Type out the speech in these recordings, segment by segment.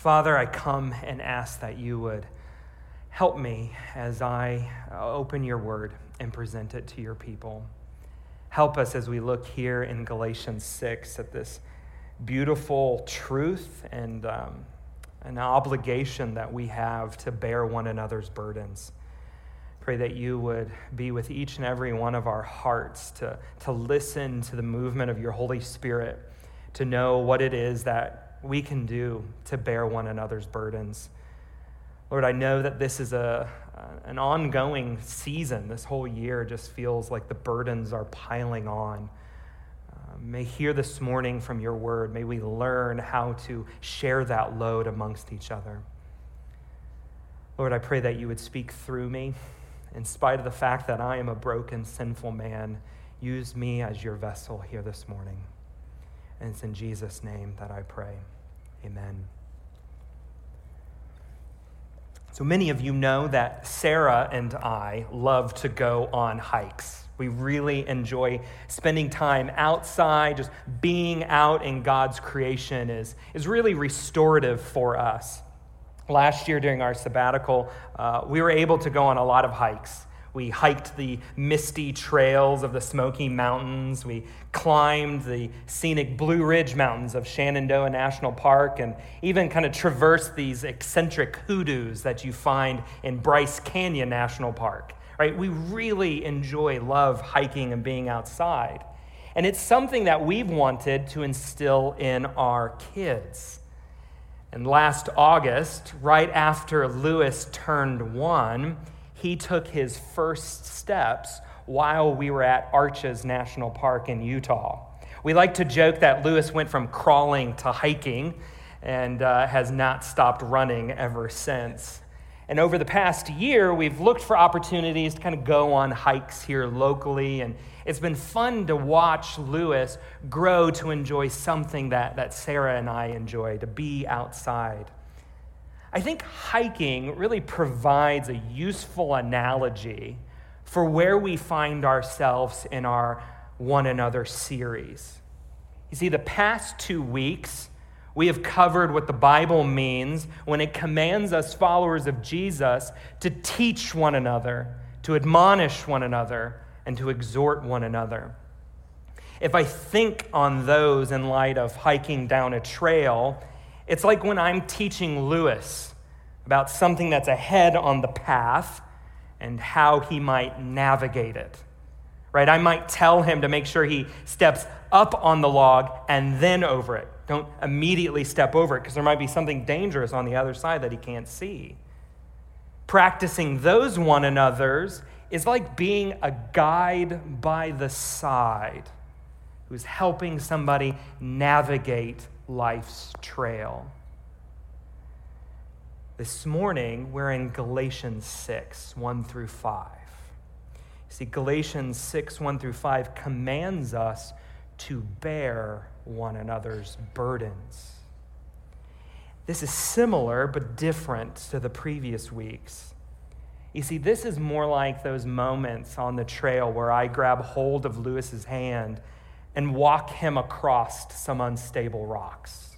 Father, I come and ask that you would help me as I open your word and present it to your people. Help us as we look here in Galatians 6 at this beautiful truth and um, an obligation that we have to bear one another's burdens. Pray that you would be with each and every one of our hearts to, to listen to the movement of your Holy Spirit, to know what it is that we can do to bear one another's burdens. Lord, I know that this is a, an ongoing season. This whole year just feels like the burdens are piling on. Uh, may hear this morning from your word. May we learn how to share that load amongst each other. Lord, I pray that you would speak through me. In spite of the fact that I am a broken, sinful man, use me as your vessel here this morning. And it's in Jesus' name that I pray. Amen. So many of you know that Sarah and I love to go on hikes. We really enjoy spending time outside, just being out in God's creation is, is really restorative for us. Last year during our sabbatical, uh, we were able to go on a lot of hikes. We hiked the misty trails of the Smoky Mountains. We climbed the scenic Blue Ridge Mountains of Shenandoah National Park and even kind of traversed these eccentric hoodoos that you find in Bryce Canyon National Park. Right? We really enjoy, love hiking and being outside. And it's something that we've wanted to instill in our kids. And last August, right after Lewis turned one, he took his first steps while we were at Arches National Park in Utah. We like to joke that Lewis went from crawling to hiking and uh, has not stopped running ever since. And over the past year, we've looked for opportunities to kind of go on hikes here locally. And it's been fun to watch Lewis grow to enjoy something that, that Sarah and I enjoy, to be outside. I think hiking really provides a useful analogy for where we find ourselves in our one another series. You see, the past two weeks, we have covered what the Bible means when it commands us, followers of Jesus, to teach one another, to admonish one another, and to exhort one another. If I think on those in light of hiking down a trail, it's like when I'm teaching Lewis about something that's ahead on the path and how he might navigate it. Right? I might tell him to make sure he steps up on the log and then over it. Don't immediately step over it because there might be something dangerous on the other side that he can't see. Practicing those one another's is like being a guide by the side who's helping somebody navigate life's trail. This morning, we're in Galatians 6, 1 through 5. See, Galatians 6, 1 through 5 commands us to bear one another's burdens. This is similar but different to the previous weeks. You see, this is more like those moments on the trail where I grab hold of Lewis's hand and walk him across some unstable rocks.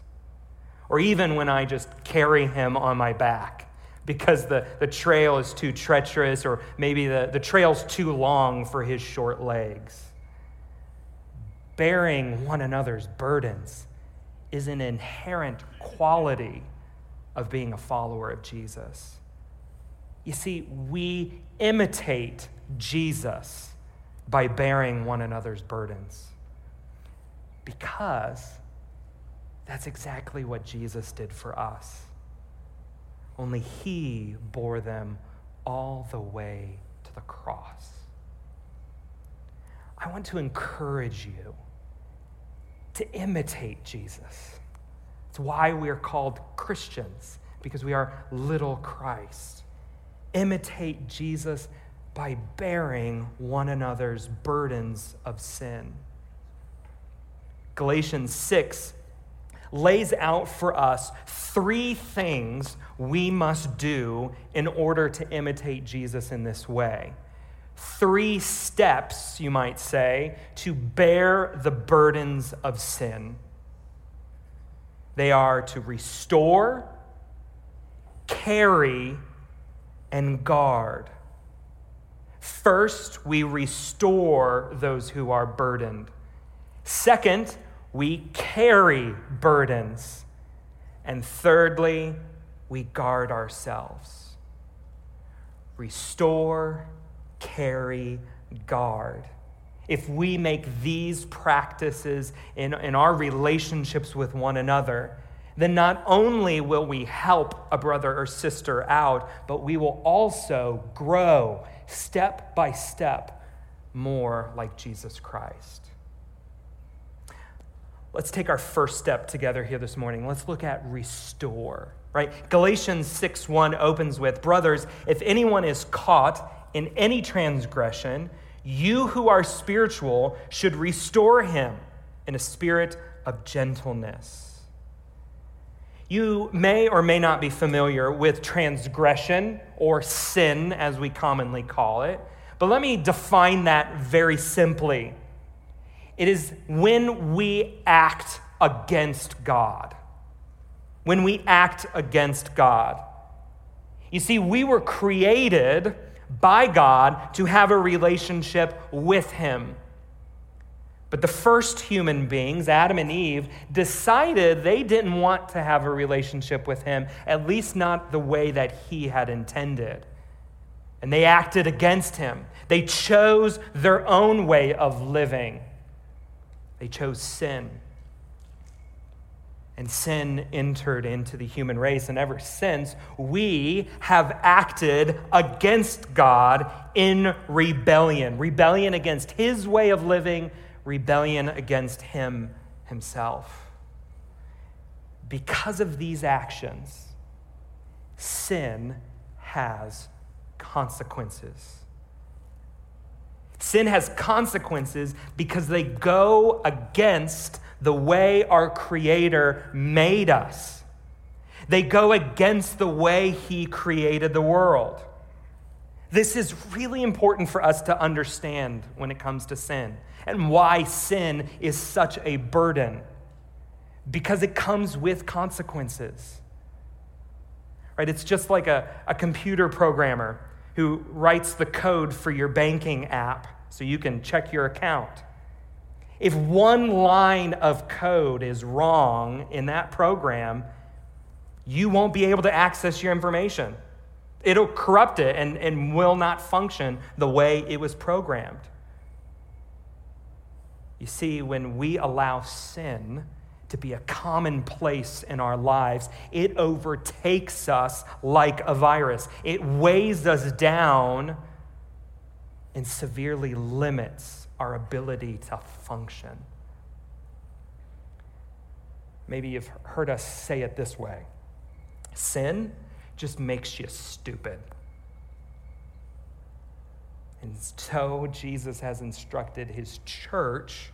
Or even when I just carry him on my back because the, the trail is too treacherous, or maybe the, the trail's too long for his short legs. Bearing one another's burdens is an inherent quality of being a follower of Jesus. You see, we imitate Jesus by bearing one another's burdens because that's exactly what Jesus did for us. Only he bore them all the way to the cross. I want to encourage you to imitate Jesus. It's why we are called Christians, because we are little Christ. Imitate Jesus by bearing one another's burdens of sin. Galatians 6 lays out for us three things we must do in order to imitate Jesus in this way. Three steps, you might say, to bear the burdens of sin. They are to restore, carry, and guard. First, we restore those who are burdened. Second, we carry burdens. And thirdly, we guard ourselves. Restore, carry, guard. If we make these practices in, in our relationships with one another, then not only will we help a brother or sister out, but we will also grow step by step more like Jesus Christ. Let's take our first step together here this morning. Let's look at restore, right? Galatians 6 1 opens with Brothers, if anyone is caught in any transgression, you who are spiritual should restore him in a spirit of gentleness. You may or may not be familiar with transgression or sin, as we commonly call it, but let me define that very simply. It is when we act against God. When we act against God. You see, we were created by God to have a relationship with Him. But the first human beings, Adam and Eve, decided they didn't want to have a relationship with him, at least not the way that he had intended. And they acted against him. They chose their own way of living. They chose sin. And sin entered into the human race. And ever since, we have acted against God in rebellion rebellion against his way of living rebellion against him himself. Because of these actions, sin has consequences. Sin has consequences because they go against the way our Creator made us. They go against the way He created the world. This is really important for us to understand when it comes to sin and why sin is such a burden. Because it comes with consequences. Right? It's just like a, a computer programmer who writes the code for your banking app so you can check your account. If one line of code is wrong in that program, you won't be able to access your information. It'll corrupt it and, and will not function the way it was programmed. You see, when we allow sin to be a commonplace in our lives, it overtakes us like a virus. It weighs us down and severely limits our ability to function. Maybe you've heard us say it this way sin just makes you stupid. And so Jesus has instructed his church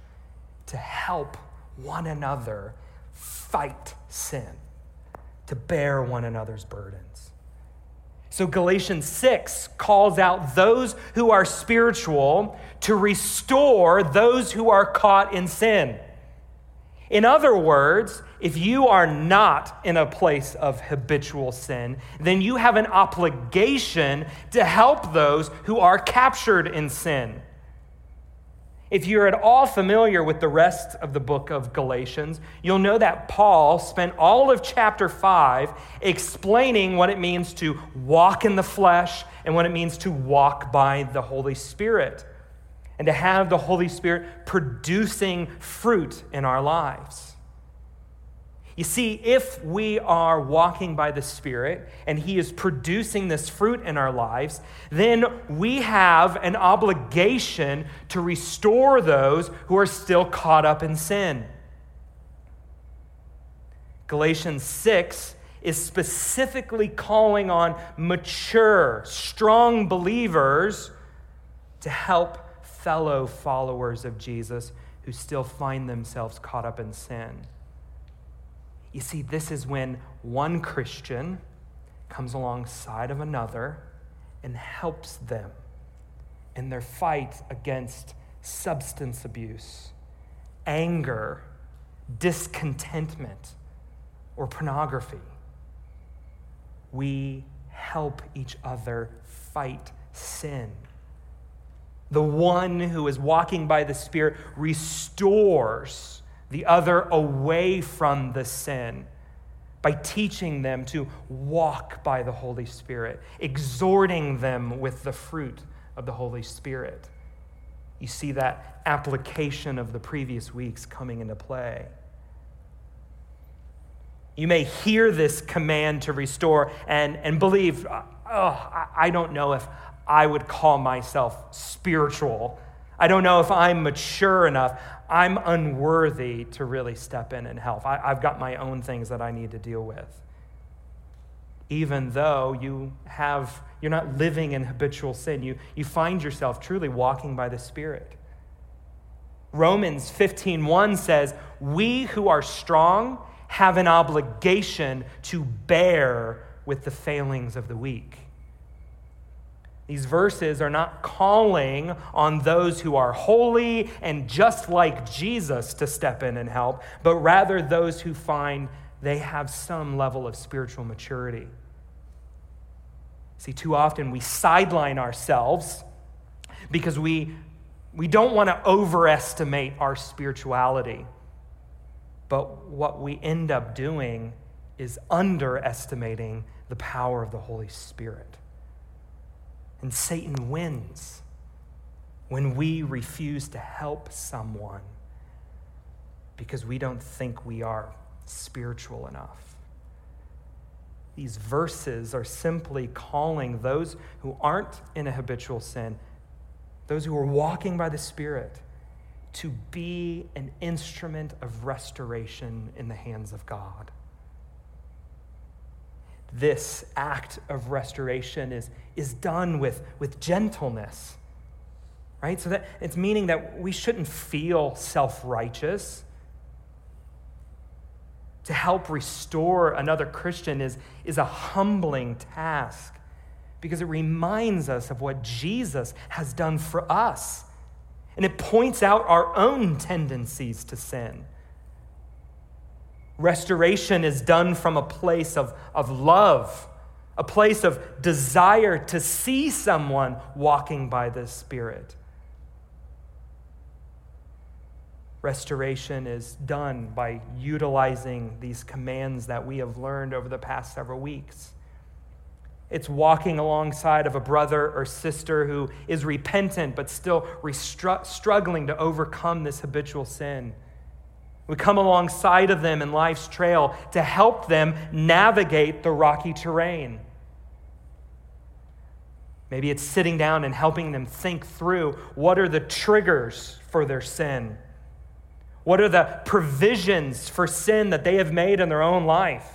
to help one another fight sin, to bear one another's burdens. So Galatians 6 calls out those who are spiritual to restore those who are caught in sin. In other words, if you are not in a place of habitual sin, then you have an obligation to help those who are captured in sin. If you're at all familiar with the rest of the book of Galatians, you'll know that Paul spent all of chapter 5 explaining what it means to walk in the flesh and what it means to walk by the Holy Spirit and to have the Holy Spirit producing fruit in our lives. You see, if we are walking by the Spirit and He is producing this fruit in our lives, then we have an obligation to restore those who are still caught up in sin. Galatians 6 is specifically calling on mature, strong believers to help fellow followers of Jesus who still find themselves caught up in sin. You see, this is when one Christian comes alongside of another and helps them in their fight against substance abuse, anger, discontentment, or pornography. we help each other fight sin. The one who is walking by the Spirit restores the other away from the sin by teaching them to walk by the Holy Spirit, exhorting them with the fruit of the Holy Spirit. You see that application of the previous weeks coming into play. You may hear this command to restore and, and believe, uh, oh, I don't know if I would call myself spiritual. I don't know if I'm mature enough. I'm unworthy to really step in and help. I, have got my own things that I need to deal with. Even though you have, you're not living in habitual sin, you, you find yourself truly walking by the Spirit. Romans 15:1 says, "We who are strong have an obligation to bear with the failings of the weak. These verses are not calling on those who are holy and just like Jesus to step in and help, but rather those who find they have some level of spiritual maturity. See, too often we sideline ourselves because we, we don't want to overestimate our spirituality. But what we end up doing is underestimating the power of the Holy Spirit. And Satan wins when we refuse to help someone because we don't think we are spiritual enough. These verses are simply calling those who aren't in a habitual sin, those who are walking by the Spirit, to be an instrument of restoration in the hands of God. This act of restoration is, is done with, with gentleness, right? So that it's meaning that we shouldn't feel self righteous. To help restore another Christian is, is a humbling task because it reminds us of what Jesus has done for us and it points out our own tendencies to sin. Restoration is done from a place of, of love, a place of desire to see someone walking by the Spirit. Restoration is done by utilizing these commands that we have learned over the past several weeks. It's walking alongside of a brother or sister who is repentant but still restru- struggling to overcome this habitual sin. We come alongside of them in life's trail to help them navigate the rocky terrain. Maybe it's sitting down and helping them think through what are the triggers for their sin? What are the provisions for sin that they have made in their own life?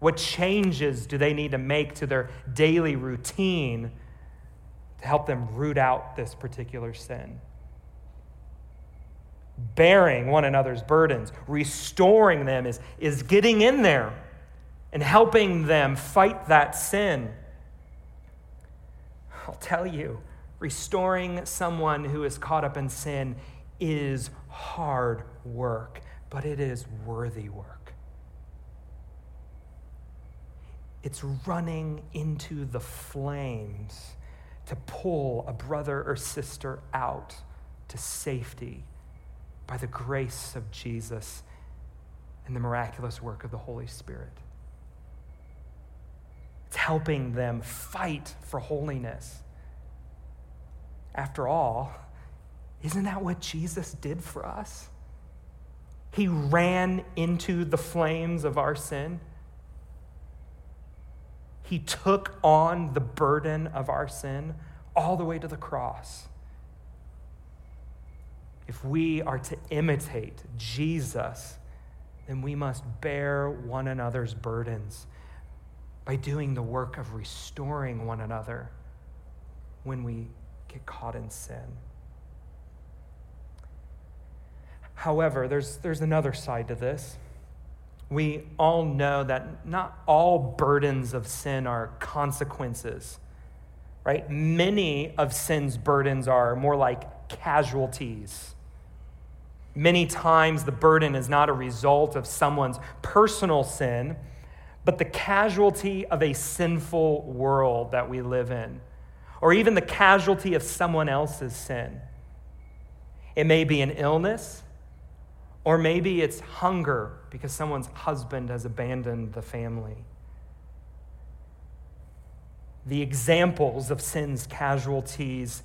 What changes do they need to make to their daily routine to help them root out this particular sin? Bearing one another's burdens, restoring them is, is getting in there and helping them fight that sin. I'll tell you, restoring someone who is caught up in sin is hard work, but it is worthy work. It's running into the flames to pull a brother or sister out to safety by the grace of Jesus and the miraculous work of the Holy Spirit. It's helping them fight for holiness. After all, isn't that what Jesus did for us? He ran into the flames of our sin. He took on the burden of our sin all the way to the cross. If we are to imitate Jesus, then we must bear one another's burdens by doing the work of restoring one another when we get caught in sin. However, there's, there's another side to this we all know that not all burdens of sin are consequences, right? Many of sin's burdens are more like casualties. Many times the burden is not a result of someone's personal sin, but the casualty of a sinful world that we live in, or even the casualty of someone else's sin. It may be an illness, or maybe it's hunger because someone's husband has abandoned the family. The examples of sin's casualties,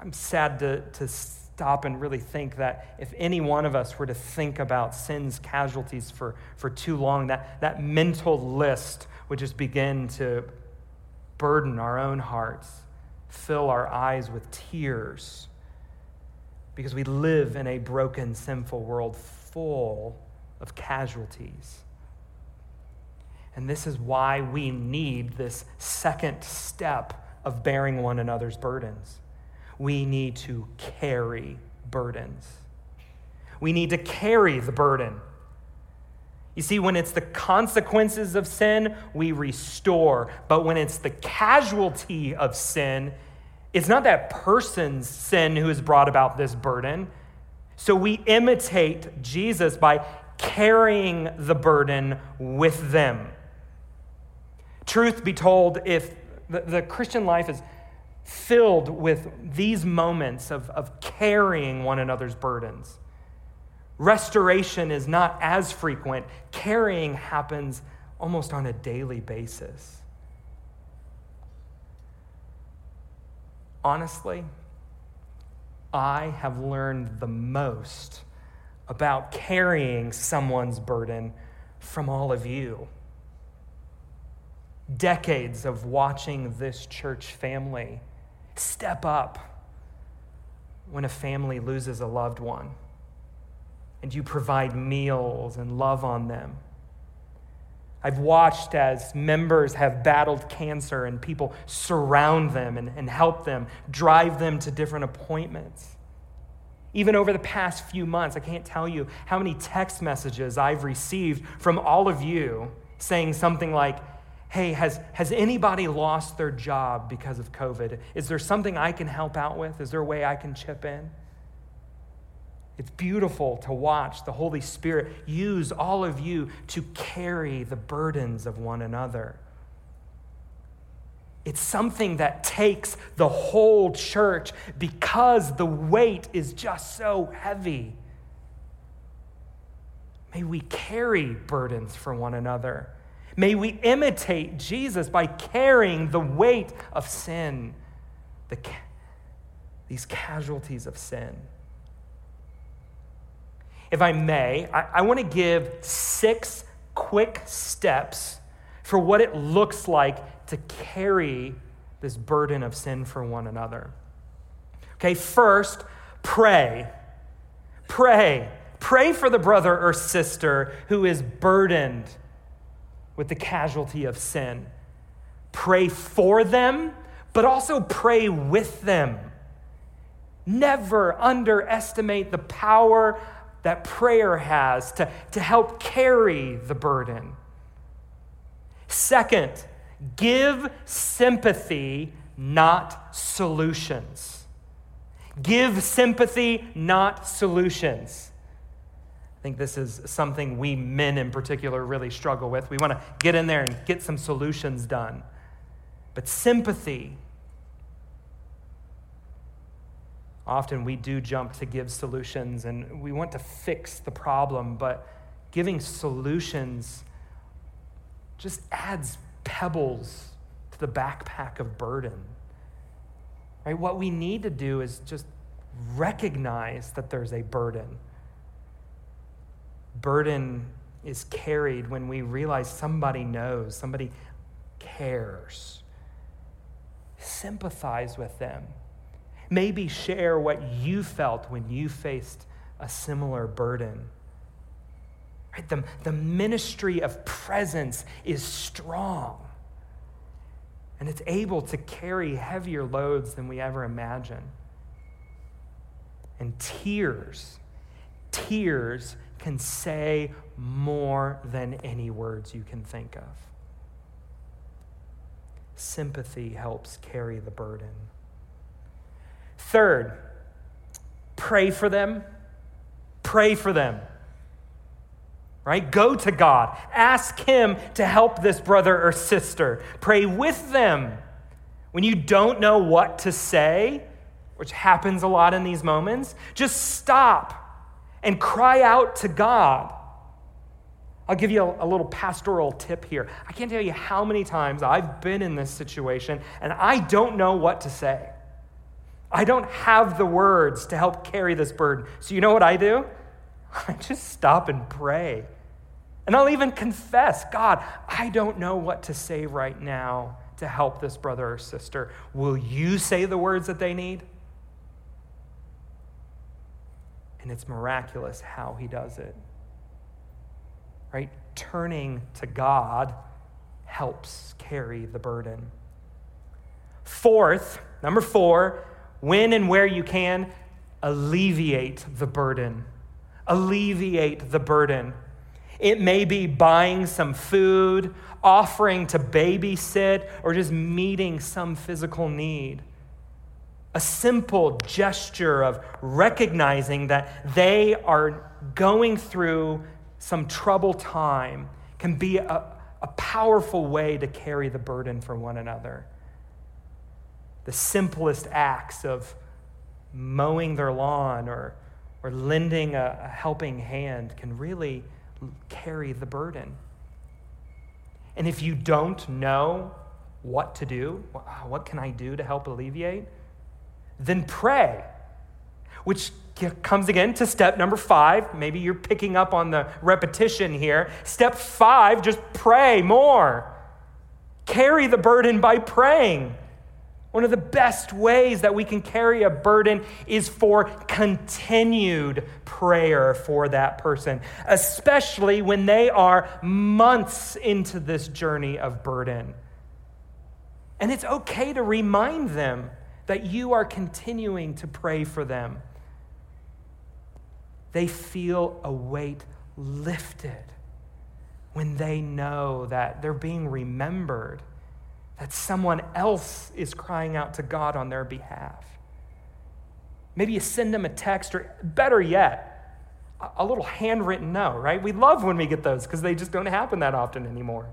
I'm sad to, stop and really think that if any one of us were to think about sin's casualties for, for too long, that, that mental list would just begin to burden our own hearts, fill our eyes with tears because we live in a broken, sinful world full of casualties. And this is why we need this second step of bearing one another's burdens. We need to carry burdens. We need to carry the burden. You see, when it's the consequences of sin, we restore. But when it's the casualty of sin, it's not that person's sin who has brought about this burden. So we imitate Jesus by carrying the burden with them. Truth be told, if the, the Christian life is filled with these moments of, of carrying one another's burdens, restoration is not as frequent. Carrying happens almost on a daily basis. honestly, I have learned the most about carrying someone's burden from all of you. Decades of watching this church family step up when a family loses a loved one, and you provide meals and love on them I've watched as members have battled cancer and people surround them and, and help them, drive them to different appointments. Even over the past few months, I can't tell you how many text messages I've received from all of you saying something like, Hey, has, has anybody lost their job because of COVID? Is there something I can help out with? Is there a way I can chip in? It's beautiful to watch the Holy Spirit use all of you to carry the burdens of one another. It's something that takes the whole church because the weight is just so heavy. May we carry burdens for one another. May we imitate Jesus by carrying the weight of sin, the, these casualties of sin if I may, I, I want to give six quick steps for what it looks like to carry this burden of sin for one another. Okay, first, pray. Pray. Pray for the brother or sister who is burdened with the casualty of sin. Pray for them, but also pray with them. Never underestimate the power that prayer has to, to help carry the burden. Second, give sympathy, not solutions. Give sympathy, not solutions. I think this is something we men in particular really struggle with. We want to get in there and get some solutions done. But sympathy, Often we do jump to give solutions and we want to fix the problem, but giving solutions just adds pebbles to the backpack of burden. Right? What we need to do is just recognize that there's a burden. Burden is carried when we realize somebody knows, somebody cares. Sympathize with them Maybe share what you felt when you faced a similar burden. Right? The, the ministry of presence is strong. And it's able to carry heavier loads than we ever imagine. And tears, tears can say more than any words you can think of. Sympathy helps carry the burden. Third, pray for them. Pray for them. right? Go to God. Ask Him to help this brother or sister. Pray with them. When you don't know what to say, which happens a lot in these moments, just stop and cry out to God. I'll give you a, a, little pastoral tip here. I can't tell you how many times I've been in this situation and I don't know what to say. I don't have the words to help carry this burden. So, you know what I do? I just stop and pray. And I'll even confess God, I don't know what to say right now to help this brother or sister. Will you say the words that they need? And it's miraculous how he does it. Right? Turning to God helps carry the burden. Fourth, number four, when and where you can, alleviate the burden. Alleviate the burden. It may be buying some food, offering to babysit, or just meeting some physical need a simple gesture of recognizing that they are going through some troubled time can be a, a powerful way to carry the burden for one another. The simplest acts of mowing their lawn or, or lending a, a helping hand can really carry the burden. And if you don't know what to do, what can I do to help alleviate? Then pray. Which comes again to step number five. Maybe you're picking up on the repetition here. Step five, just pray more. Carry the burden by praying. One of the best ways that we can carry a burden is for continued prayer for that person, especially when they are months into this journey of burden. And it's okay to remind them that you are continuing to pray for them. They feel a weight lifted when they know that they're being remembered, that someone else is crying out to God on their behalf. Maybe you send them a text, or better yet, a little handwritten note, right? We love when we get those because they just don't happen that often anymore.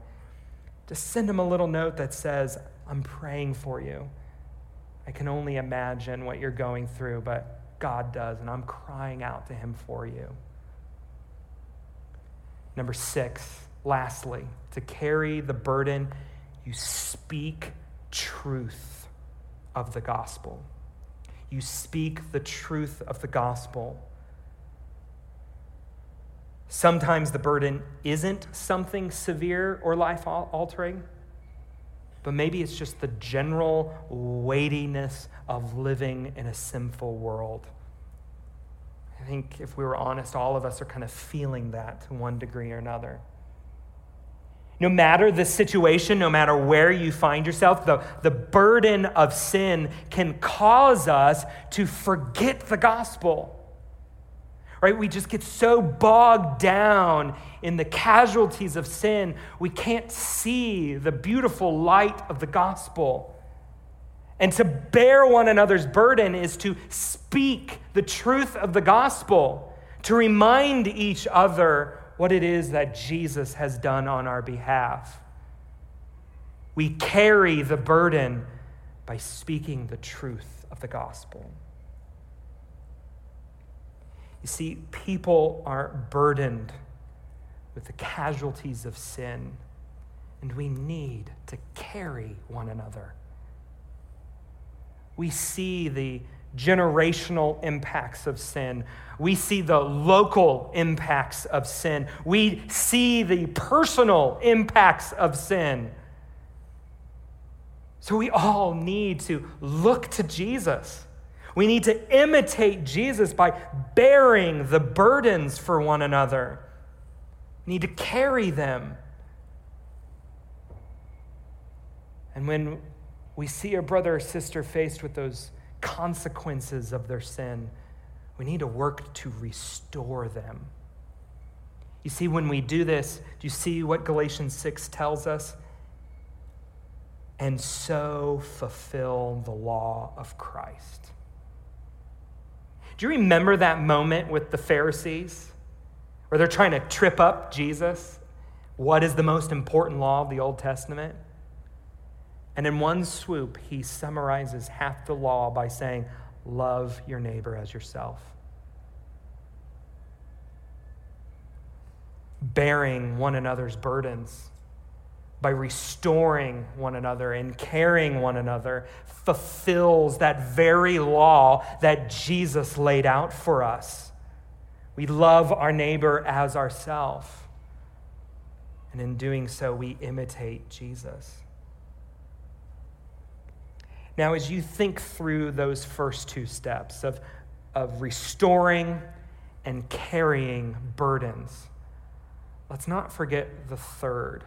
Just send them a little note that says, I'm praying for you. I can only imagine what you're going through, but God does, and I'm crying out to Him for you. Number six, lastly, to carry the burden, you speak truth of the gospel. You speak the truth of the gospel. Sometimes the burden isn't something severe or life altering but maybe it's just the general weightiness of living in a sinful world. I think if we were honest, all of us are kind of feeling that to one degree or another. No matter the situation, no matter where you find yourself, the, the burden of sin can cause us to forget the gospel right? We just get so bogged down in the casualties of sin, we can't see the beautiful light of the gospel. And to bear one another's burden is to speak the truth of the gospel, to remind each other what it is that Jesus has done on our behalf. We carry the burden by speaking the truth of the gospel. You see, people are burdened with the casualties of sin, and we need to carry one another. We see the generational impacts of sin. We see the local impacts of sin. We see the personal impacts of sin. So we all need to look to Jesus we need to imitate Jesus by bearing the burdens for one another. We need to carry them. And when we see a brother or sister faced with those consequences of their sin, we need to work to restore them. You see, when we do this, do you see what Galatians 6 tells us? And so fulfill the law of Christ. Do you remember that moment with the Pharisees? where they're trying to trip up Jesus. What is the most important law of the Old Testament? And in one swoop, he summarizes half the law by saying, Love your neighbor as yourself. Bearing one another's burdens by restoring one another and carrying one another fulfills that very law that Jesus laid out for us. We love our neighbor as ourselves. And in doing so, we imitate Jesus. Now, as you think through those first two steps of, of restoring and carrying burdens, let's not forget the third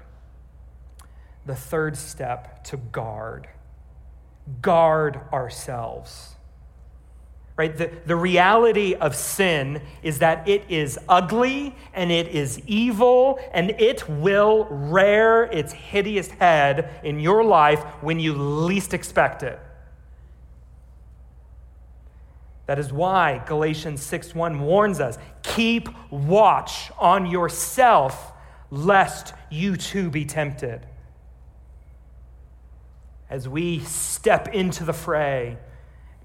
the third step to guard. Guard ourselves. Right? The, the reality of sin is that it is ugly and it is evil and it will rear its hideous head in your life when you least expect it. That is why Galatians 6:1 warns us, keep watch on yourself lest you too be tempted as we step into the fray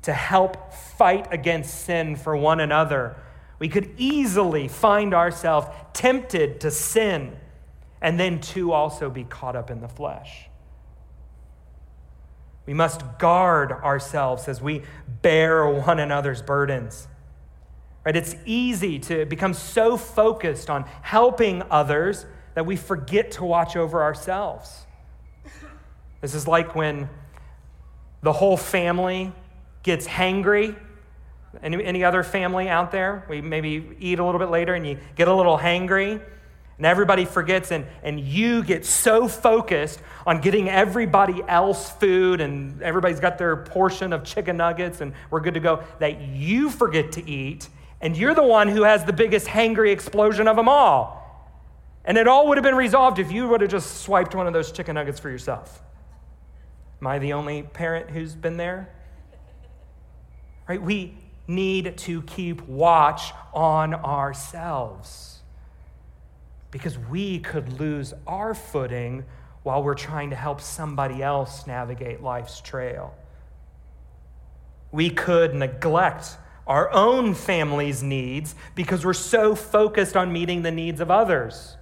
to help fight against sin for one another, we could easily find ourselves tempted to sin and then to also be caught up in the flesh. We must guard ourselves as we bear one another's burdens. Right? It's easy to become so focused on helping others that we forget to watch over ourselves. This is like when the whole family gets hangry. Any, any other family out there? We maybe eat a little bit later and you get a little hangry and everybody forgets and, and you get so focused on getting everybody else food and everybody's got their portion of chicken nuggets and we're good to go that you forget to eat and you're the one who has the biggest hangry explosion of them all and it all would have been resolved if you would have just swiped one of those chicken nuggets for yourself Am I the only parent who's been there? Right? We need to keep watch on ourselves because we could lose our footing while we're trying to help somebody else navigate life's trail. We could neglect our own family's needs because we're so focused on meeting the needs of others.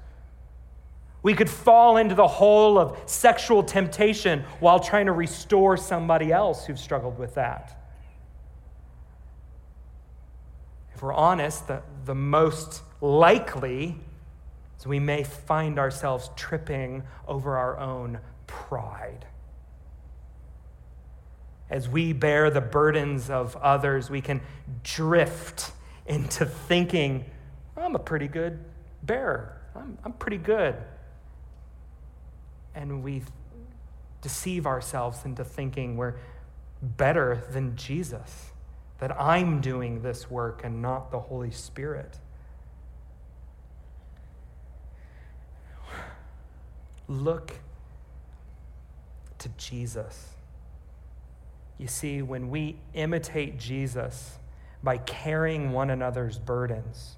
We could fall into the hole of sexual temptation while trying to restore somebody else who's struggled with that. If we're honest, the, the most likely is we may find ourselves tripping over our own pride. As we bear the burdens of others, we can drift into thinking, I'm a pretty good bearer. I'm, I'm pretty good and we deceive ourselves into thinking we're better than Jesus, that I'm doing this work and not the Holy Spirit. Look to Jesus. You see, when we imitate Jesus by carrying one another's burdens,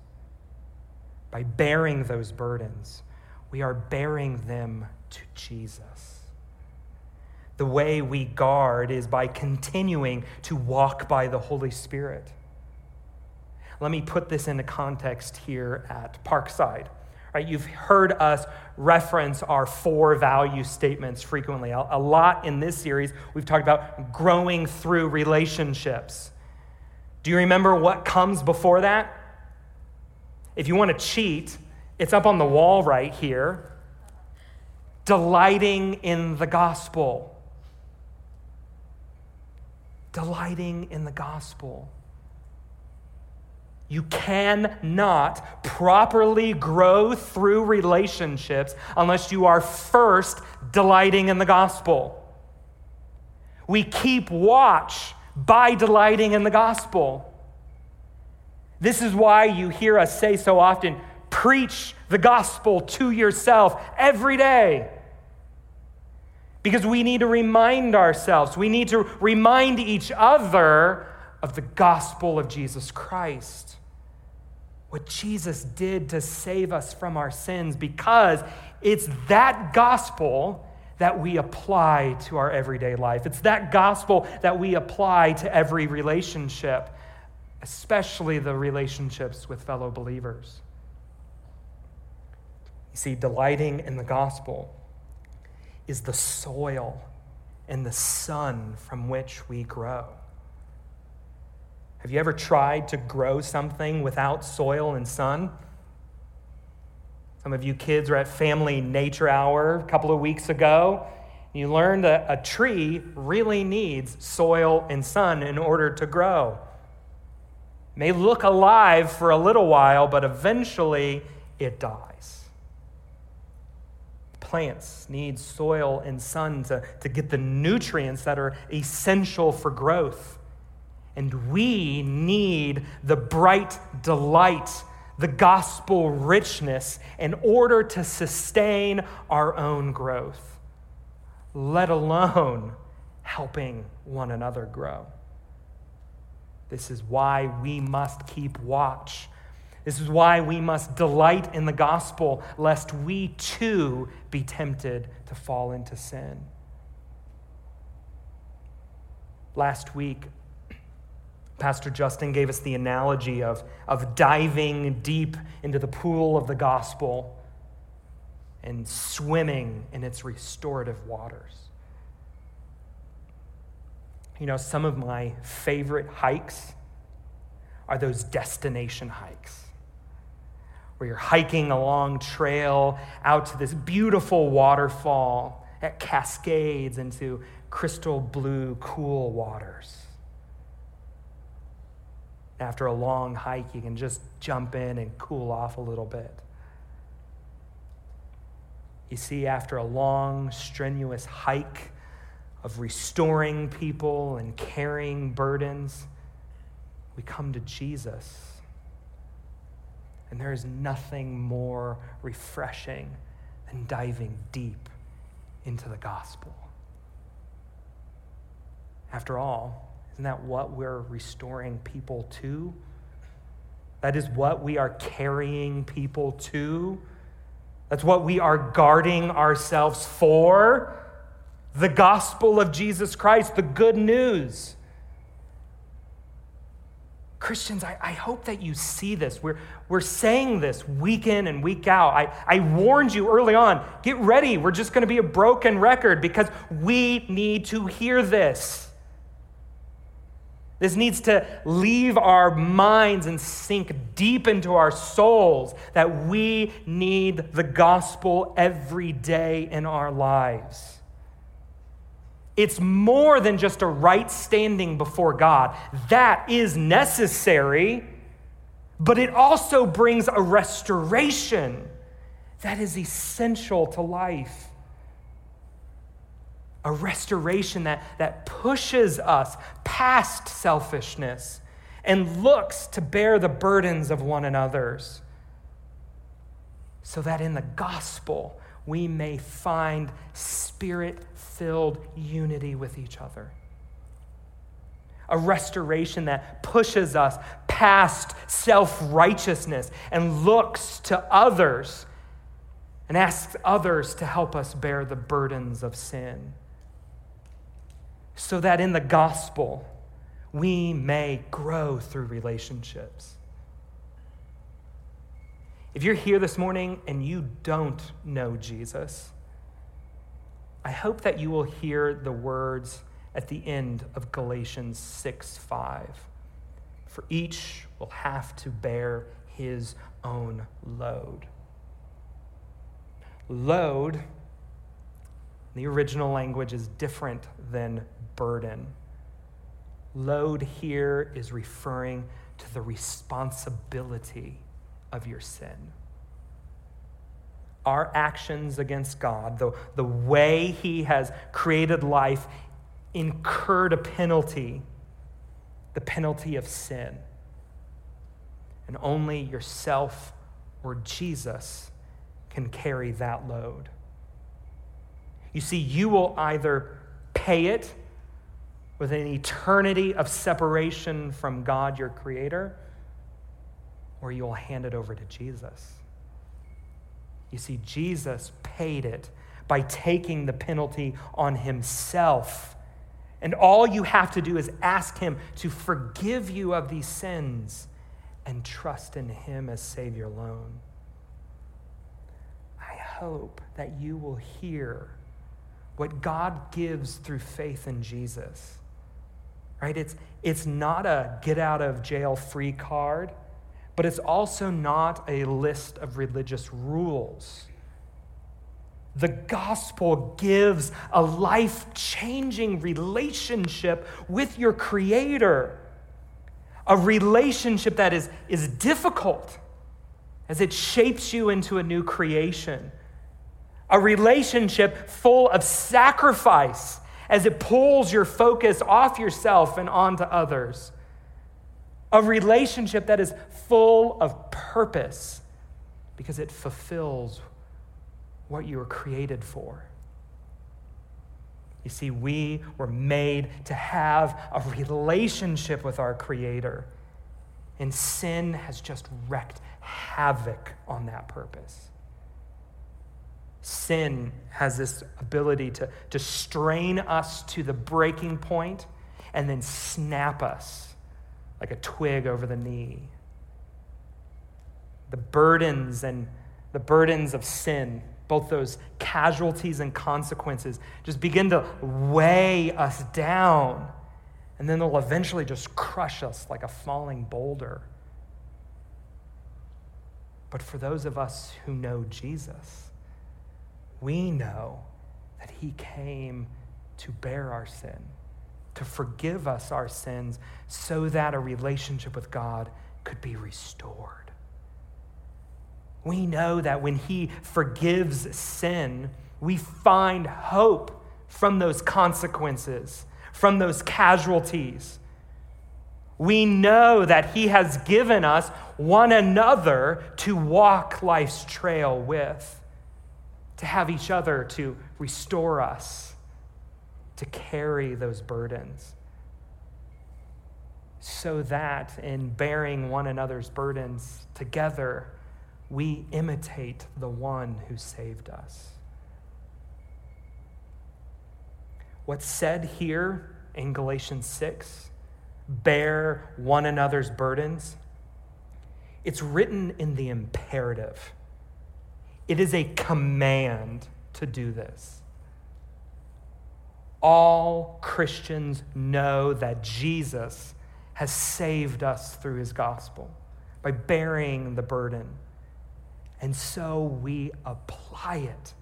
by bearing those burdens, we are bearing them to Jesus. The way we guard is by continuing to walk by the Holy Spirit. Let me put this into context here at Parkside. Right, you've heard us reference our four value statements frequently. A, a lot in this series, we've talked about growing through relationships. Do you remember what comes before that? If you want to cheat, it's up on the wall right here delighting in the gospel. Delighting in the gospel. You cannot properly grow through relationships unless you are first delighting in the gospel. We keep watch by delighting in the gospel. This is why you hear us say so often preach the gospel to yourself every day. Because we need to remind ourselves, we need to remind each other of the gospel of Jesus Christ. what Jesus did to save us from our sins because it's that gospel that we apply to our everyday life. It's that gospel that we apply to every relationship, especially the relationships with fellow believers. You see, delighting in the gospel is the soil and the sun from which we grow. Have you ever tried to grow something without soil and sun? Some of you kids were at Family Nature Hour a couple of weeks ago. You learned that a tree really needs soil and sun in order to grow. It may look alive for a little while, but eventually it dies. Plants need soil and sun to, to get the nutrients that are essential for growth. And we need the bright delight, the gospel richness in order to sustain our own growth, let alone helping one another grow. This is why we must keep watch. This is why we must delight in the gospel, lest we too be tempted to fall into sin. Last week, Pastor Justin gave us the analogy of, of diving deep into the pool of the gospel and swimming in its restorative waters. You know, some of my favorite hikes are those destination hikes where you're hiking a long trail out to this beautiful waterfall that cascades into crystal blue, cool waters. After a long hike, you can just jump in and cool off a little bit. You see, after a long, strenuous hike of restoring people and carrying burdens, we come to Jesus. And there is nothing more refreshing than diving deep into the gospel. After all, isn't that what we're restoring people to? That is what we are carrying people to. That's what we are guarding ourselves for. The gospel of Jesus Christ, the good news. Christians, I, I, hope that you see this. We're, we're saying this week in and week out. I, I warned you early on get ready. We're just going to be a broken record because we need to hear this. This needs to leave our minds and sink deep into our souls that we need the gospel every day in our lives. It's more than just a right standing before God. That is necessary, but it also brings a restoration that is essential to life a restoration that, that pushes us past selfishness and looks to bear the burdens of one another's, so that in the gospel we may find spirit filled unity with each other. A restoration that pushes us past self righteousness and looks to others and asks others to help us bear the burdens of sin so that in the gospel we may grow through relationships. If you're here this morning and you don't know Jesus, I hope that you will hear the words at the end of Galatians 6 5. For each will have to bear his own load. Load, the original language, is different than burden. Load here is referring to the responsibility of your sin. Our actions against God, the, the way He has created life, incurred a penalty, the penalty of sin. And only yourself or Jesus can carry that load. You see, you will either pay it with an eternity of separation from God, your Creator, or you'll hand it over to Jesus. You see, Jesus paid it by taking the penalty on himself. And all you have to do is ask him to forgive you of these sins and trust in him as Savior alone. I hope that you will hear what God gives through faith in Jesus. Right? It's, it's not a get out of jail free card but it's also not a list of religious rules. The gospel gives a life changing relationship with your Creator, a relationship that is, is difficult as it shapes you into a new creation, a relationship full of sacrifice as it pulls your focus off yourself and onto others a relationship that is full of purpose because it fulfills what you were created for. You see, we were made to have a relationship with our Creator, and sin has just wreaked havoc on that purpose. Sin has this ability to, to strain us to the breaking point and then snap us like a twig over the knee. The burdens and the burdens of sin, both those casualties and consequences, just begin to weigh us down. And then they'll eventually just crush us like a falling boulder. But for those of us who know Jesus, we know that he came to bear our sin to forgive us our sins so that a relationship with God could be restored. We know that when He forgives sin, we find hope from those consequences, from those casualties. We know that He has given us one another to walk life's trail with, to have each other to restore us to carry those burdens. So that in bearing one another's burdens together, we imitate the one who saved us. What's said here in Galatians 6, bear one another's burdens, it's written in the imperative. It is a command to do this all Christians know that Jesus has saved us through his gospel by bearing the burden. And so we apply it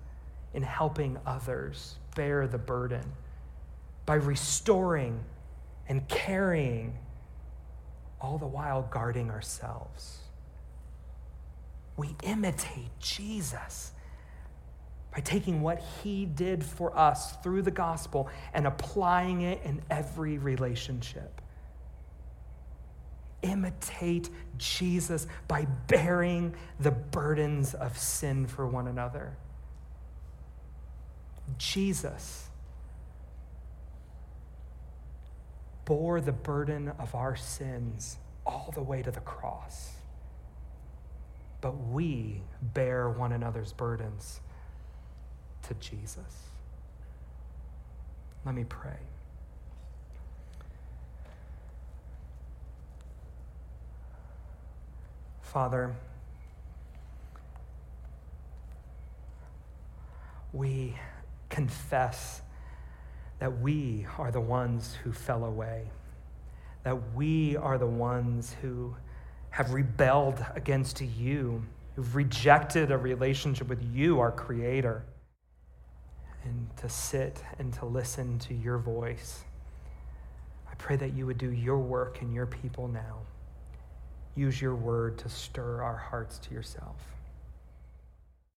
in helping others bear the burden by restoring and carrying, all the while guarding ourselves. We imitate Jesus by taking what he did for us through the gospel and applying it in every relationship. Imitate Jesus by bearing the burdens of sin for one another. Jesus bore the burden of our sins all the way to the cross. But we bear one another's burdens to Jesus. Let me pray. Father, we confess that we are the ones who fell away, that we are the ones who have rebelled against you, who've rejected a relationship with you, our Creator and to sit and to listen to your voice. I pray that you would do your work in your people now. Use your word to stir our hearts to yourself.